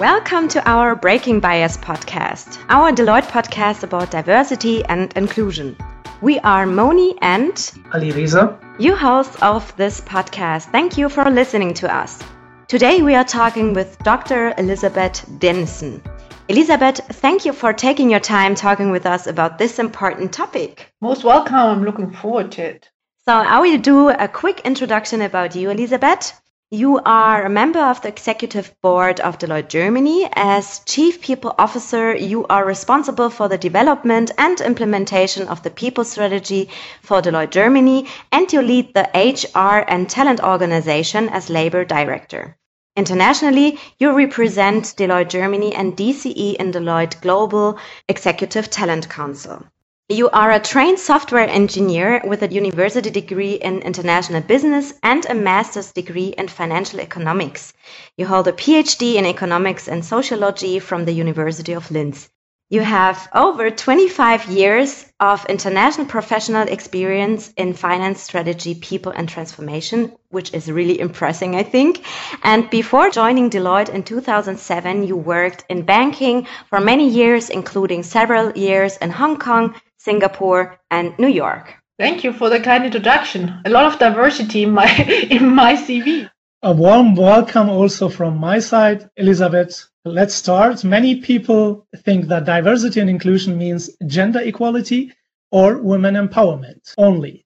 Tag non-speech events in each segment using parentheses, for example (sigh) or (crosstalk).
Welcome to our Breaking Bias podcast, our Deloitte podcast about diversity and inclusion. We are Moni and Ali Reza, you hosts of this podcast. Thank you for listening to us. Today we are talking with Dr. Elizabeth Denison. Elizabeth, thank you for taking your time talking with us about this important topic. Most welcome. I'm looking forward to it. So, I will do a quick introduction about you, Elizabeth. You are a member of the executive board of Deloitte Germany. As chief people officer, you are responsible for the development and implementation of the people strategy for Deloitte Germany, and you lead the HR and talent organization as labor director. Internationally, you represent Deloitte Germany and DCE in Deloitte Global Executive Talent Council. You are a trained software engineer with a university degree in international business and a master's degree in financial economics. You hold a PhD in economics and sociology from the University of Linz. You have over 25 years of international professional experience in finance strategy, people and transformation, which is really impressive, I think. And before joining Deloitte in 2007, you worked in banking for many years, including several years in Hong Kong, Singapore, and New York. Thank you for the kind introduction. A lot of diversity in my (laughs) in my CV. A warm welcome also from my side, Elizabeth. Let's start. Many people think that diversity and inclusion means gender equality or women empowerment only.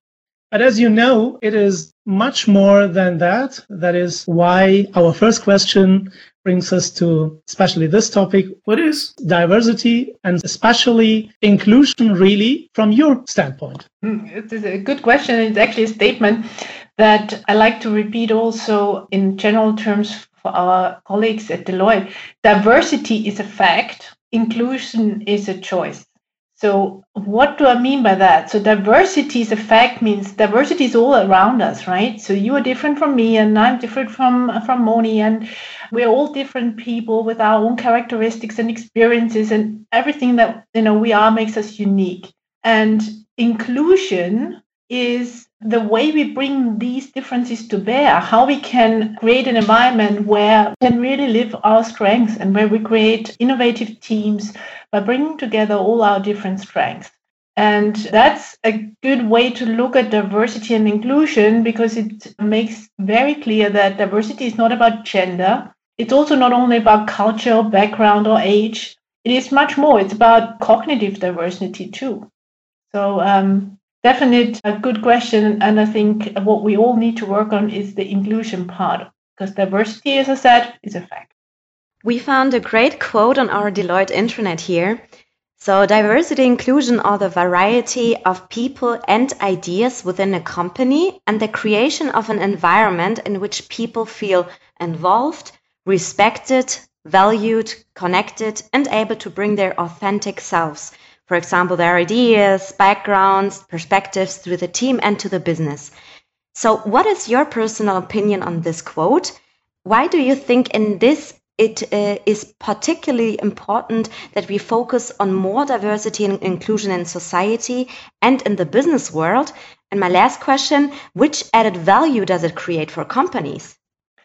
But as you know, it is much more than that. That is why our first question brings us to especially this topic. What is diversity and especially inclusion really from your standpoint? Hmm, it is a good question. It's actually a statement that I like to repeat also in general terms for our colleagues at Deloitte. Diversity is a fact, inclusion is a choice. So, what do I mean by that? So, diversity is a fact means diversity is all around us, right? So, you are different from me, and I'm different from from Moni, and we're all different people with our own characteristics and experiences, and everything that you know we are makes us unique. And inclusion is the way we bring these differences to bear, how we can create an environment where we can really live our strengths and where we create innovative teams by bringing together all our different strengths. And that's a good way to look at diversity and inclusion because it makes very clear that diversity is not about gender. It's also not only about culture, background, or age. It is much more. It's about cognitive diversity too. So um, Definite a good question. And I think what we all need to work on is the inclusion part because diversity, as I said, is a fact. We found a great quote on our Deloitte intranet here. So, diversity inclusion are the variety of people and ideas within a company and the creation of an environment in which people feel involved, respected, valued, connected, and able to bring their authentic selves for example, their ideas, backgrounds, perspectives through the team and to the business. So, what is your personal opinion on this quote? Why do you think in this it uh, is particularly important that we focus on more diversity and inclusion in society and in the business world? And my last question which added value does it create for companies?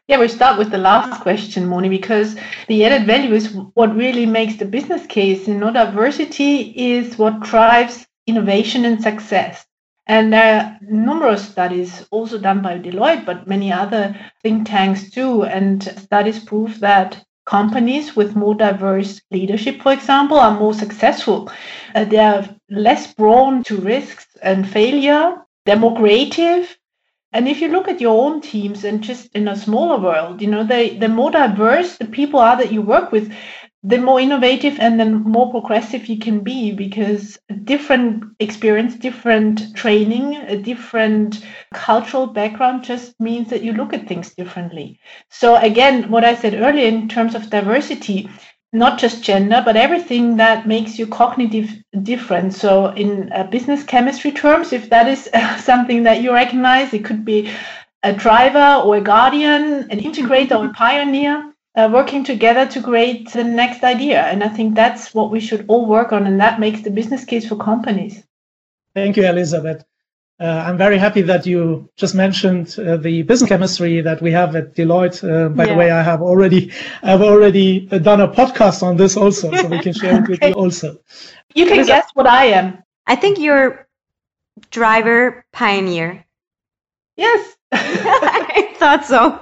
Yeah, we'll start with the last question, Moni, because the added value is what really makes the business case. You know, diversity is what drives innovation and success. And there are numerous studies also done by Deloitte, but many other think tanks too. And studies prove that companies with more diverse leadership, for example, are more successful. Uh, they are less prone to risks and failure. They're more creative and if you look at your own teams and just in a smaller world, you know, they the more diverse the people are that you work with, the more innovative and then more progressive you can be because different experience, different training, a different cultural background just means that you look at things differently. So again, what I said earlier in terms of diversity, not just gender, but everything that makes you cognitive different. So, in uh, business chemistry terms, if that is uh, (laughs) something that you recognize, it could be a driver or a guardian, an integrator or a pioneer. Uh, working together to create the next idea. And I think that's what we should all work on, and that makes the business case for companies. Thank you, Elizabeth. Uh, I'm very happy that you just mentioned uh, the business chemistry that we have at Deloitte. Uh, by yeah. the way, I have already, I've already done a podcast on this also, so we can (laughs) share it with you also. You can guess what I am. I think you're driver pioneer. Yes, (laughs) I thought so.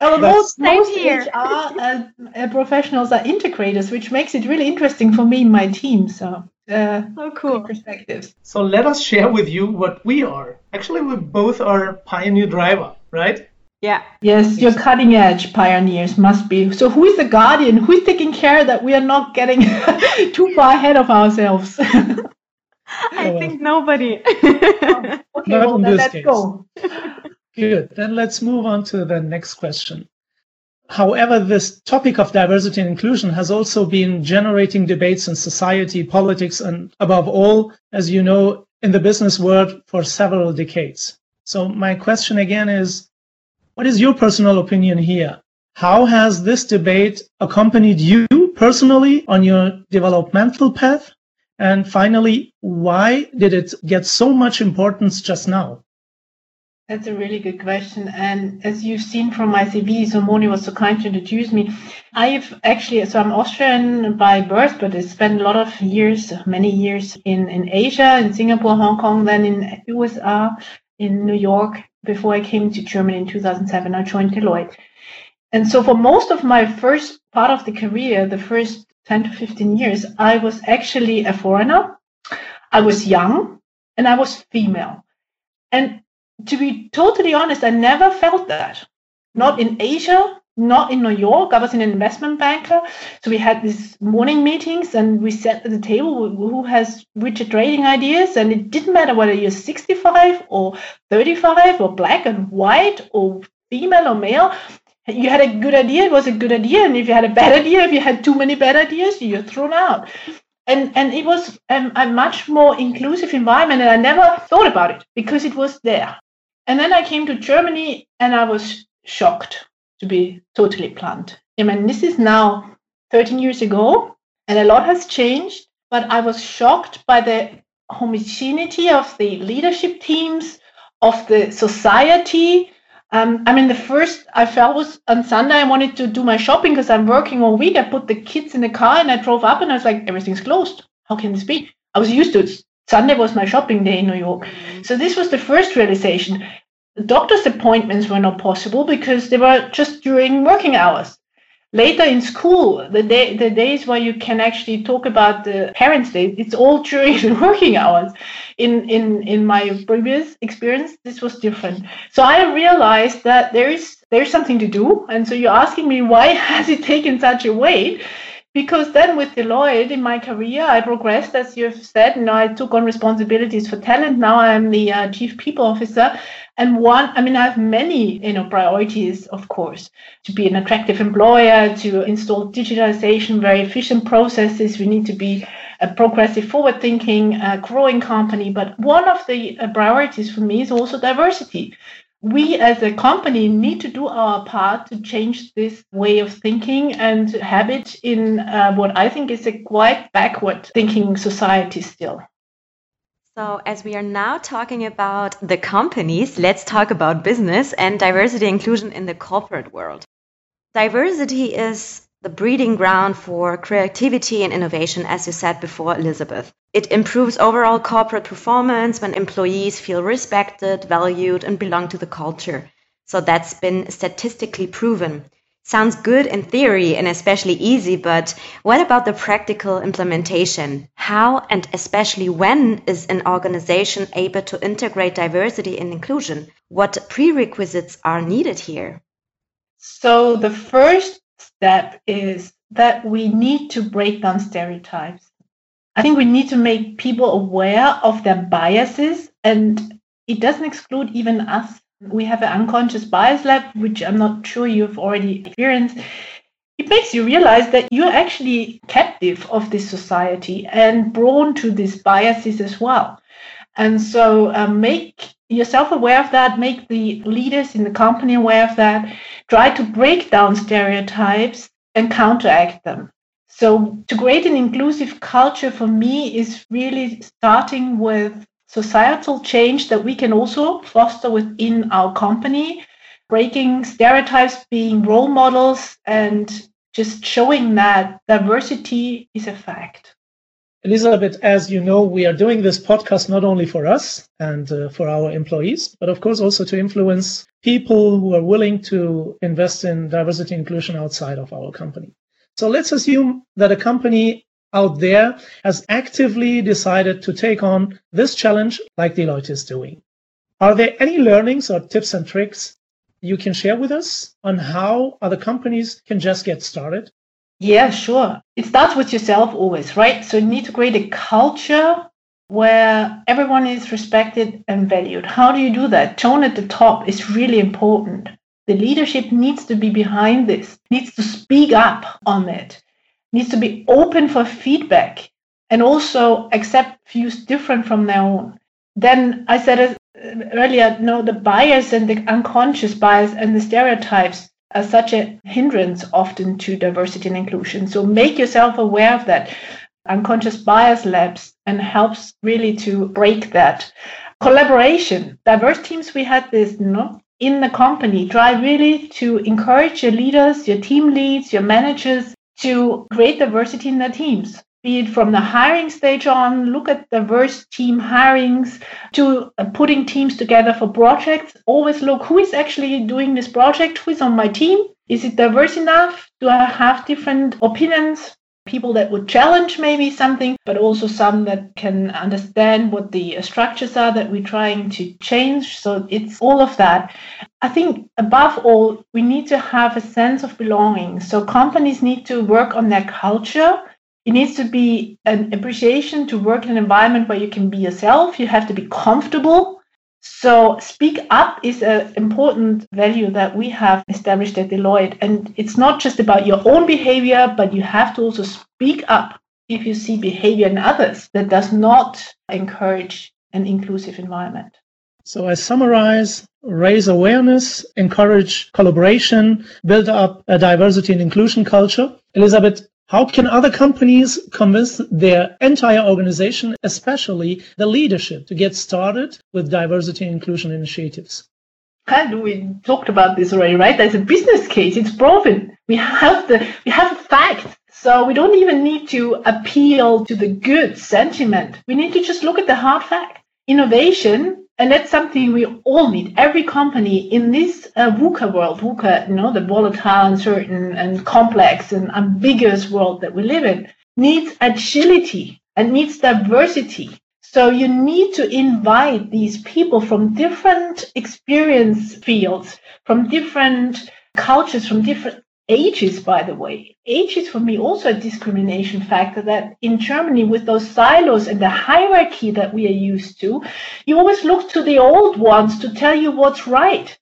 Well, most, most HR uh, uh, professionals are integrators, which makes it really interesting for me and my team. So, uh, so cool perspectives. So let us share with you what we are. Actually, we both are pioneer driver, right? Yeah. Yes, your cutting edge pioneers must be. So who is the guardian? Who is taking care that we are not getting (laughs) too far ahead of ourselves? (laughs) I think nobody. (laughs) okay, not well, then let's case. go. Good. Then let's move on to the next question. However, this topic of diversity and inclusion has also been generating debates in society, politics, and above all, as you know, in the business world for several decades. So my question again is, what is your personal opinion here? How has this debate accompanied you personally on your developmental path? And finally, why did it get so much importance just now? That's a really good question. And as you've seen from my CV, so Moni was so kind to introduce me. I've actually, so I'm Austrian by birth, but I spent a lot of years, many years in, in Asia, in Singapore, Hong Kong, then in USA, in New York, before I came to Germany in 2007. I joined Deloitte. And so for most of my first part of the career, the first 10 to 15 years, I was actually a foreigner. I was young and I was female. And to be totally honest, I never felt that. Not in Asia, not in New York. I was an investment banker. So we had these morning meetings and we sat at the table who has which trading ideas. And it didn't matter whether you're 65 or 35 or black and white or female or male. You had a good idea, it was a good idea. And if you had a bad idea, if you had too many bad ideas, you're thrown out. And, and it was um, a much more inclusive environment. And I never thought about it because it was there. And then I came to Germany and I was shocked, to be totally blunt. I mean, this is now 13 years ago and a lot has changed, but I was shocked by the homogeneity of the leadership teams, of the society. Um, I mean, the first I felt was on Sunday, I wanted to do my shopping because I'm working all week. I put the kids in the car and I drove up and I was like, everything's closed. How can this be? I was used to it. Sunday was my shopping day in New York. Mm-hmm. So this was the first realization. Doctor's appointments were not possible because they were just during working hours. Later in school, the day the days where you can actually talk about the parents' day, it's all during (laughs) the working hours. In in in my previous experience, this was different. So I realized that there is there's something to do. And so you're asking me why (laughs) has it taken such a weight? Because then with Deloitte in my career, I progressed, as you've said, and I took on responsibilities for talent. Now I'm the uh, chief people officer. And one, I mean, I have many, you know, priorities, of course, to be an attractive employer, to install digitalization, very efficient processes. We need to be a progressive, forward thinking, uh, growing company. But one of the uh, priorities for me is also diversity we as a company need to do our part to change this way of thinking and habit in uh, what I think is a quite backward thinking society still. So, as we are now talking about the companies, let's talk about business and diversity inclusion in the corporate world. Diversity is the breeding ground for creativity and innovation, as you said before, Elizabeth. It improves overall corporate performance when employees feel respected, valued, and belong to the culture. So that's been statistically proven. Sounds good in theory and especially easy, but what about the practical implementation? How and especially when is an organization able to integrate diversity and inclusion? What prerequisites are needed here? So, the first step is that we need to break down stereotypes. I think we need to make people aware of their biases, and it doesn't exclude even us. We have an unconscious bias lab, which I'm not sure you've already experienced. It makes you realize that you're actually captive of this society and prone to these biases as well. And so um, make yourself aware of that, make the leaders in the company aware of that, try to break down stereotypes and counteract them. So, to create an inclusive culture for me is really starting with societal change that we can also foster within our company, breaking stereotypes, being role models, and just showing that diversity is a fact. Elizabeth, as you know, we are doing this podcast not only for us and uh, for our employees, but of course also to influence people who are willing to invest in diversity inclusion outside of our company. So let's assume that a company out there has actively decided to take on this challenge like Deloitte is doing. Are there any learnings or tips and tricks you can share with us on how other companies can just get started? Yeah, sure. It starts with yourself always, right? So you need to create a culture where everyone is respected and valued. How do you do that? Tone at the top is really important. The leadership needs to be behind this, needs to speak up on it, needs to be open for feedback and also accept views different from their own. Then I said earlier, no, the bias and the unconscious bias and the stereotypes are such a hindrance often to diversity and inclusion. So make yourself aware of that. Unconscious bias labs and helps really to break that. Collaboration. Diverse teams, we had this, know, in the company. Try really to encourage your leaders, your team leads, your managers to create diversity in their teams be it from the hiring stage on, look at diverse team hirings to uh, putting teams together for projects. Always look who is actually doing this project, who is on my team. Is it diverse enough? Do I have different opinions? People that would challenge maybe something, but also some that can understand what the uh, structures are that we're trying to change. So it's all of that. I think above all, we need to have a sense of belonging. So companies need to work on their culture it needs to be an appreciation to work in an environment where you can be yourself. You have to be comfortable. So speak up is an important value that we have established at Deloitte. And it's not just about your own behavior, but you have to also speak up if you see behavior in others that does not encourage an inclusive environment. So I summarize, raise awareness, encourage collaboration, build up a diversity and inclusion culture. Elizabeth, how can other companies convince their entire organization, especially the leadership, to get started with diversity and inclusion initiatives? And we talked about this already, right? There's a business case. It's proven. We have the we have a fact. So we don't even need to appeal to the good sentiment. We need to just look at the hard fact. Innovation and that's something we all need. Every company in this uh, VUCA world, VUCA, you know, the volatile, uncertain, and complex and ambiguous world that we live in, needs agility and needs diversity. So you need to invite these people from different experience fields, from different cultures, from different ages, by the way. Age is for me also a discrimination factor that in Germany, with those silos and the hierarchy that we are used to, you always look to the old ones to tell you what's right.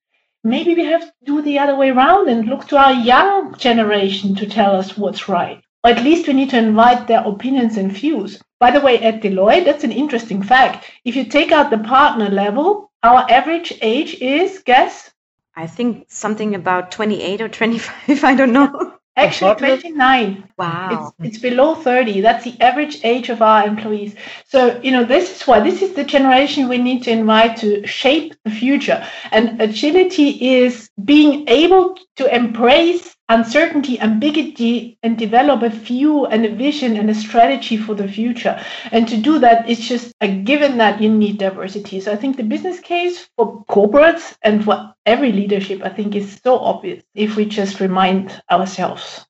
Maybe we have to do the other way around and look to our young generation to tell us what's right. Or at least we need to invite their opinions and views. By the way, at Deloitte, that's an interesting fact. If you take out the partner level, our average age is, guess, I think something about 28 or 25. (laughs) I don't know. Actually, 29. Wow. It's, it's below 30. That's the average age of our employees. So, you know, this is why this is the generation we need to invite to shape the future. And agility is being able to embrace uncertainty, ambiguity, and develop a view and a vision and a strategy for the future. And to do that, it's just a given that you need diversity. So I think the business case for corporates and for every leadership, I think, is so obvious if we just remind ourselves.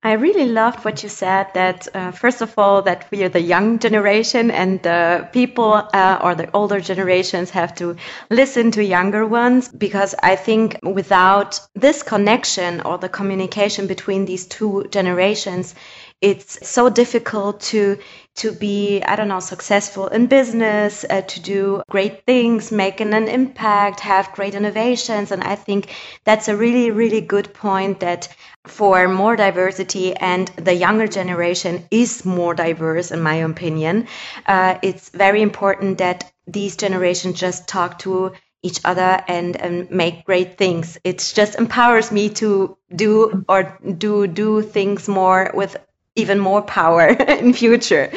I really loved what you said that, uh, first of all, that we are the young generation and the people uh, or the older generations have to listen to younger ones because I think without this connection or the communication between these two generations, it's so difficult to to be i don't know successful in business uh, to do great things making an impact have great innovations. And i think that's a really really good point that for more diversity and the younger generation is more diverse in my opinion. Uh, it's very important that these generations just talk to each other and, and make great things. It just empowers me to do or do do things more with even more power (laughs) in future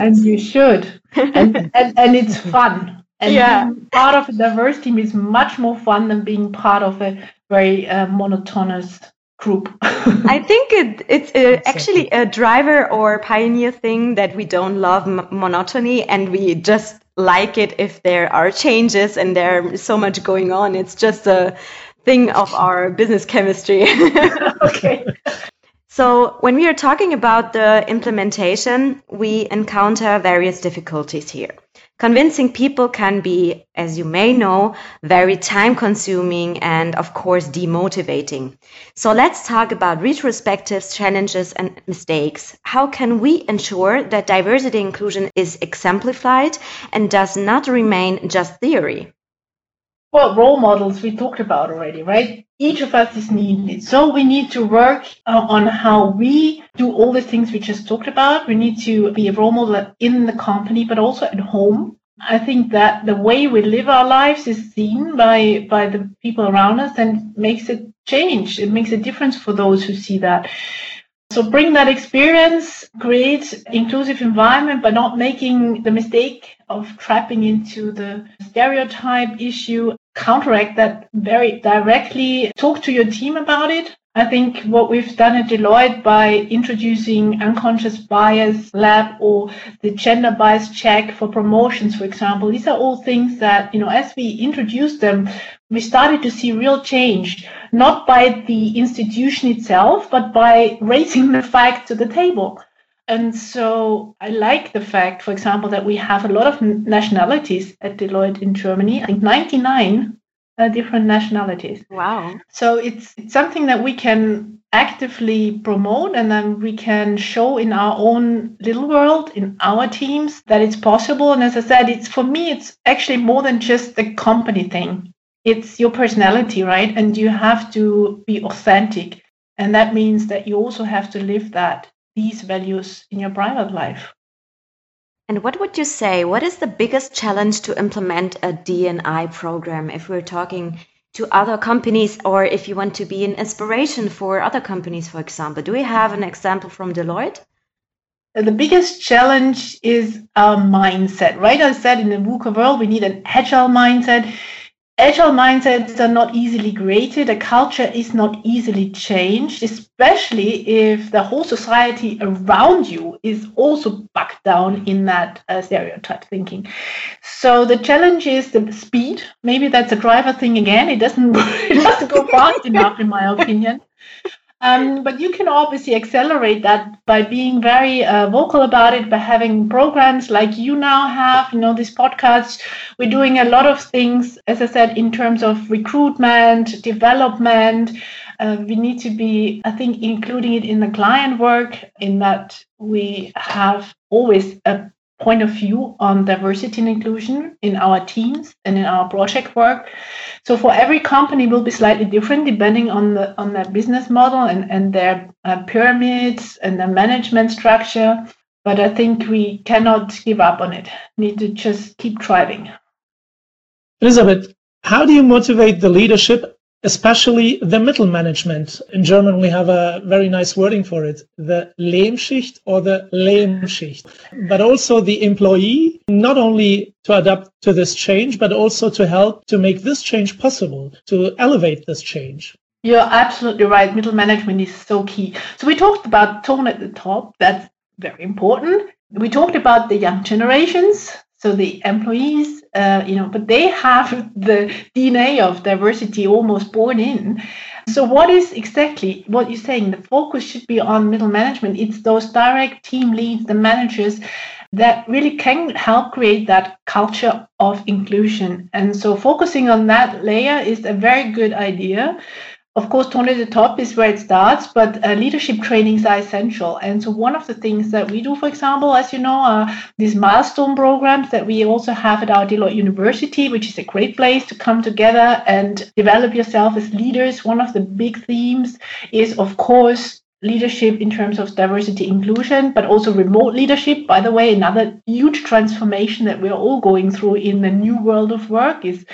and you should and, (laughs) and, and it's fun. And yeah. being part of a diverse team is much more fun than being part of a very uh, monotonous group. I think it, it's a, actually a driver or pioneer thing that we don't love m- monotony and we just like it if there are changes and there's so much going on. It's just a thing of our business chemistry. (laughs) okay. So, when we are talking about the implementation, we encounter various difficulties here. Convincing people can be, as you may know, very time consuming and, of course, demotivating. So, let's talk about retrospectives, challenges, and mistakes. How can we ensure that diversity inclusion is exemplified and does not remain just theory? Well, role models we talked about already, right? Each of us is needed. So we need to work uh, on how we do all the things we just talked about. We need to be a role model in the company, but also at home. I think that the way we live our lives is seen by, by the people around us and makes it change. It makes a difference for those who see that. So bring that experience, create inclusive environment, but not making the mistake of trapping into the stereotype issue. Counteract that very directly. Talk to your team about it. I think what we've done at Deloitte by introducing unconscious bias lab or the gender bias check for promotions, for example, these are all things that, you know, as we introduced them, we started to see real change, not by the institution itself, but by raising the fact to the table. And so I like the fact, for example, that we have a lot of nationalities at Deloitte in Germany. I think 99 uh, different nationalities. Wow. So it's, it's something that we can actively promote and then we can show in our own little world, in our teams, that it's possible. And as I said, it's for me, it's actually more than just a company thing. It's your personality, right? And you have to be authentic. And that means that you also have to live that, these values in your private life. And what would you say? What is the biggest challenge to implement a D&I program if we're talking to other companies or if you want to be an inspiration for other companies, for example? Do we have an example from Deloitte? Uh, the biggest challenge is our mindset, right? I said in the VUCA world, we need an agile mindset agile mindsets are not easily created. A culture is not easily changed, especially if the whole society around you is also bucked down in that uh, stereotype thinking. So the challenge is the speed. Maybe that's a driver thing again. It doesn't (laughs) it doesn't go fast enough, in my opinion. Um, but you can obviously accelerate that by being very uh, vocal about it, by having programs like you now have, you know, this podcast. We're doing a lot of things, as I said, in terms of recruitment, development. Uh, we need to be, I think, including it in the client work, in that we have always a point of view on diversity and inclusion in our teams and in our project work. So for every company will be slightly different depending on the on their business model and, and their uh, pyramids and their management structure. But I think we cannot give up on it. Need to just keep driving. Elizabeth, how do you motivate the leadership especially the middle management. In German, we have a very nice wording for it, the Lehmschicht or the Lehmschicht, but also the employee, not only to adapt to this change, but also to help to make this change possible, to elevate this change. You're absolutely right. Middle management is so key. So we talked about tone at the top. That's very important. We talked about the young generations, so the employees uh, you know but they have the dna of diversity almost born in. So what is exactly what you're saying the focus should be on middle management. It's those direct team leads the managers that really can help create that culture of inclusion. And so focusing on that layer is a very good idea of course, tone the top is where it starts, but uh, leadership trainings are essential. And so, one of the things that we do, for example, as you know, are these milestone programs that we also have at our Deloitte University, which is a great place to come together and develop yourself as leaders. One of the big themes is, of course, leadership in terms of diversity inclusion, but also remote leadership. By the way, another huge transformation that we're all going through in the new world of work is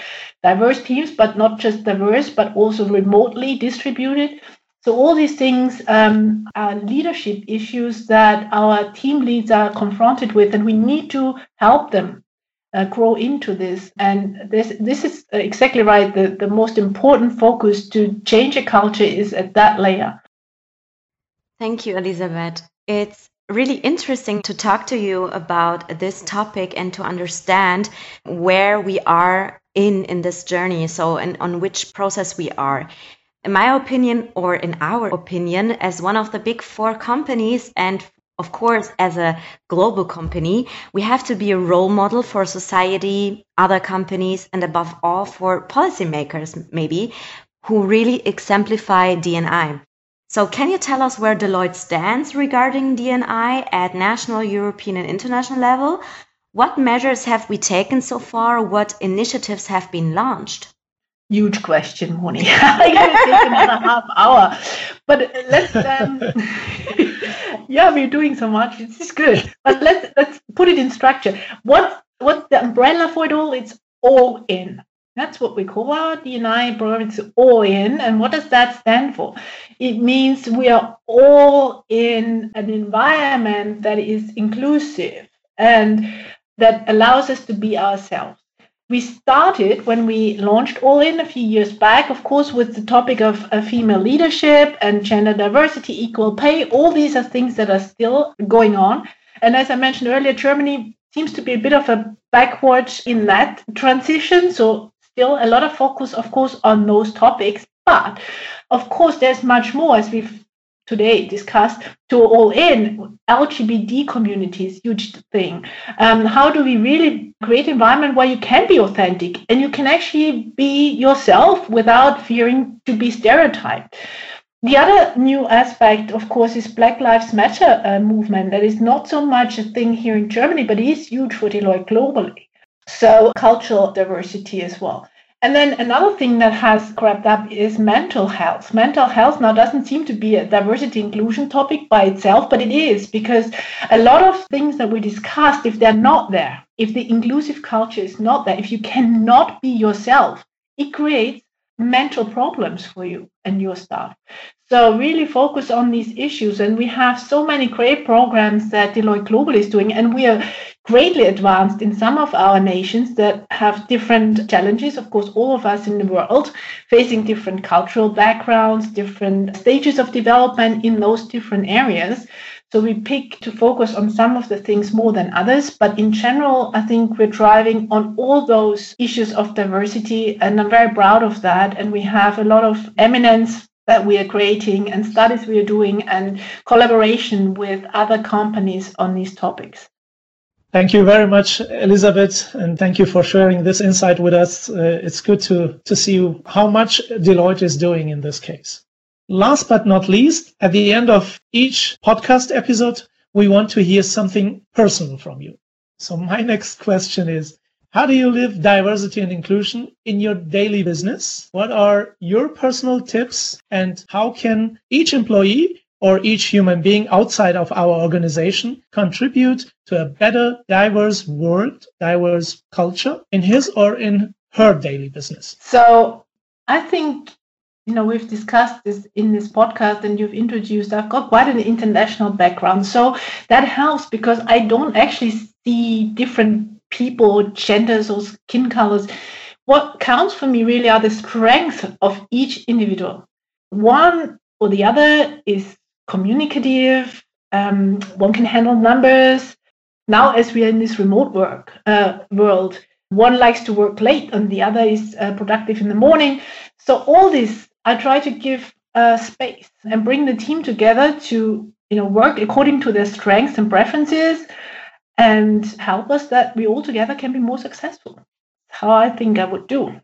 diverse teams, but not just diverse, but also remotely distributed. So all these things um, are leadership issues that our team leads are confronted with, and we need to help them uh, grow into this. And this this is exactly right. The the most important focus to change a culture is at that layer. Thank you, Elizabeth. It's really interesting to talk to you about this topic and to understand where we are in in this journey so and on which process we are in my opinion or in our opinion as one of the big four companies and of course as a global company we have to be a role model for society other companies and above all for policymakers maybe who really exemplify dni so can you tell us where deloitte stands regarding dni at national european and international level what measures have we taken so far? What initiatives have been launched? Huge question, Moni. (laughs) I could take another half hour, but let's. Um, (laughs) yeah, we're doing so much. This is good, but let's let's put it in structure. What what's the umbrella for it all? It's all in. That's what we call our DNI program. It's all in. And what does that stand for? It means we are all in an environment that is inclusive and that allows us to be ourselves. We started when we launched All In a few years back, of course, with the topic of uh, female leadership and gender diversity, equal pay. All these are things that are still going on. And as I mentioned earlier, Germany seems to be a bit of a backwards in that transition. So, still a lot of focus, of course, on those topics. But of course, there's much more, as we've today discussed to all in lgbt communities huge thing um, how do we really create an environment where you can be authentic and you can actually be yourself without fearing to be stereotyped the other new aspect, of course, is Black Lives Matter uh, movement. That is not so much a thing here in Germany, but is huge for Deloitte globally. So cultural diversity as well. And then another thing that has crept up is mental health. Mental health now doesn't seem to be a diversity inclusion topic by itself, but it is because a lot of things that we discussed, if they're not there, if the inclusive culture is not there, if you cannot be yourself, it creates mental problems for you and your staff. So really focus on these issues. And we have so many great programs that Deloitte Global is doing. And we are greatly advanced in some of our nations that have different challenges. Of course, all of us in the world facing different cultural backgrounds, different stages of development in those different areas. So we pick to focus on some of the things more than others. But in general, I think we're driving on all those issues of diversity. And I'm very proud of that. And we have a lot of eminence that we are creating and studies we are doing and collaboration with other companies on these topics. Thank you very much, Elizabeth, and thank you for sharing this insight with us. Uh, it's good to, to see how much Deloitte is doing in this case. Last but not least, at the end of each podcast episode, we want to hear something personal from you. So my (laughs) next question is, how do you live diversity and inclusion in your daily business? What are your personal tips and how can each employee or each human being outside of our organization contribute to a better, diverse world, diverse culture in his or in her daily business? So I think you know we've discussed this in this podcast and you've introduced i've got quite an international background so that helps because i don't actually see different people, genders, or skin colors. What counts for me really are the strengths of each individual. One or the other is communicative, um, one can handle numbers. Now, as we are in this remote work uh, world, one likes to work late and the other is uh, productive in the morning. So, all this, I try to give uh, space and bring the team together to you know work according to their strengths and preferences and help us that we all together can be more successful. How I think I would do.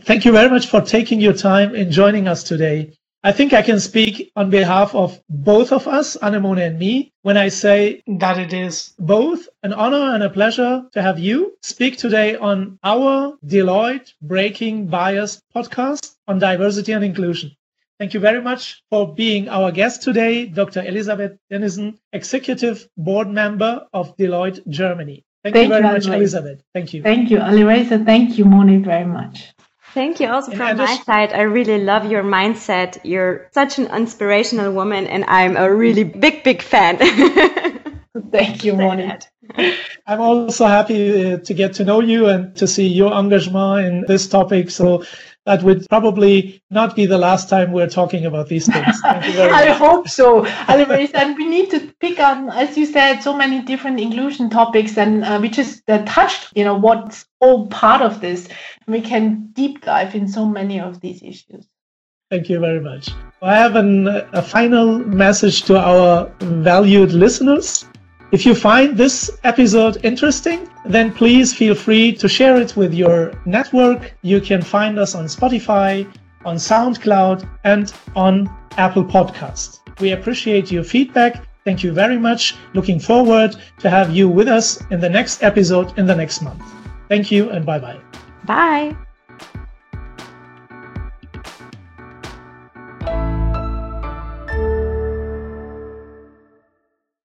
Thank you very much for taking your time in joining us today. I think I can speak on behalf of both of us, Anemone and me, when I say that it is both an honor and a pleasure to have you speak today on our Deloitte Breaking Bias podcast on diversity and inclusion. Thank you very much for being our guest today, Dr. Elisabeth Denison, Executive Board Member of Deloitte Germany. Thank, Thank you very you, much, Elisabeth. Thank you. Thank you, Alireza. Thank you, Moni, very much. Thank you also from my side. I really love your mindset. You're such an inspirational woman, and I'm a really big, big fan. (laughs) Thank you, Moni. (laughs) I'm also happy uh, to get to know you and to see your engagement in this topic. So that would probably not be the last time we're talking about these things. (laughs) I hope so. and we need to pick on, as you said, so many different inclusion topics, and uh, we just uh, touched, you know, what's all part of this. We can deep dive in so many of these issues. Thank you very much. I have an, a final message to our valued listeners. If you find this episode interesting, then please feel free to share it with your network. You can find us on Spotify, on SoundCloud, and on Apple Podcasts. We appreciate your feedback. Thank you very much. Looking forward to have you with us in the next episode in the next month. Thank you and bye-bye. Bye.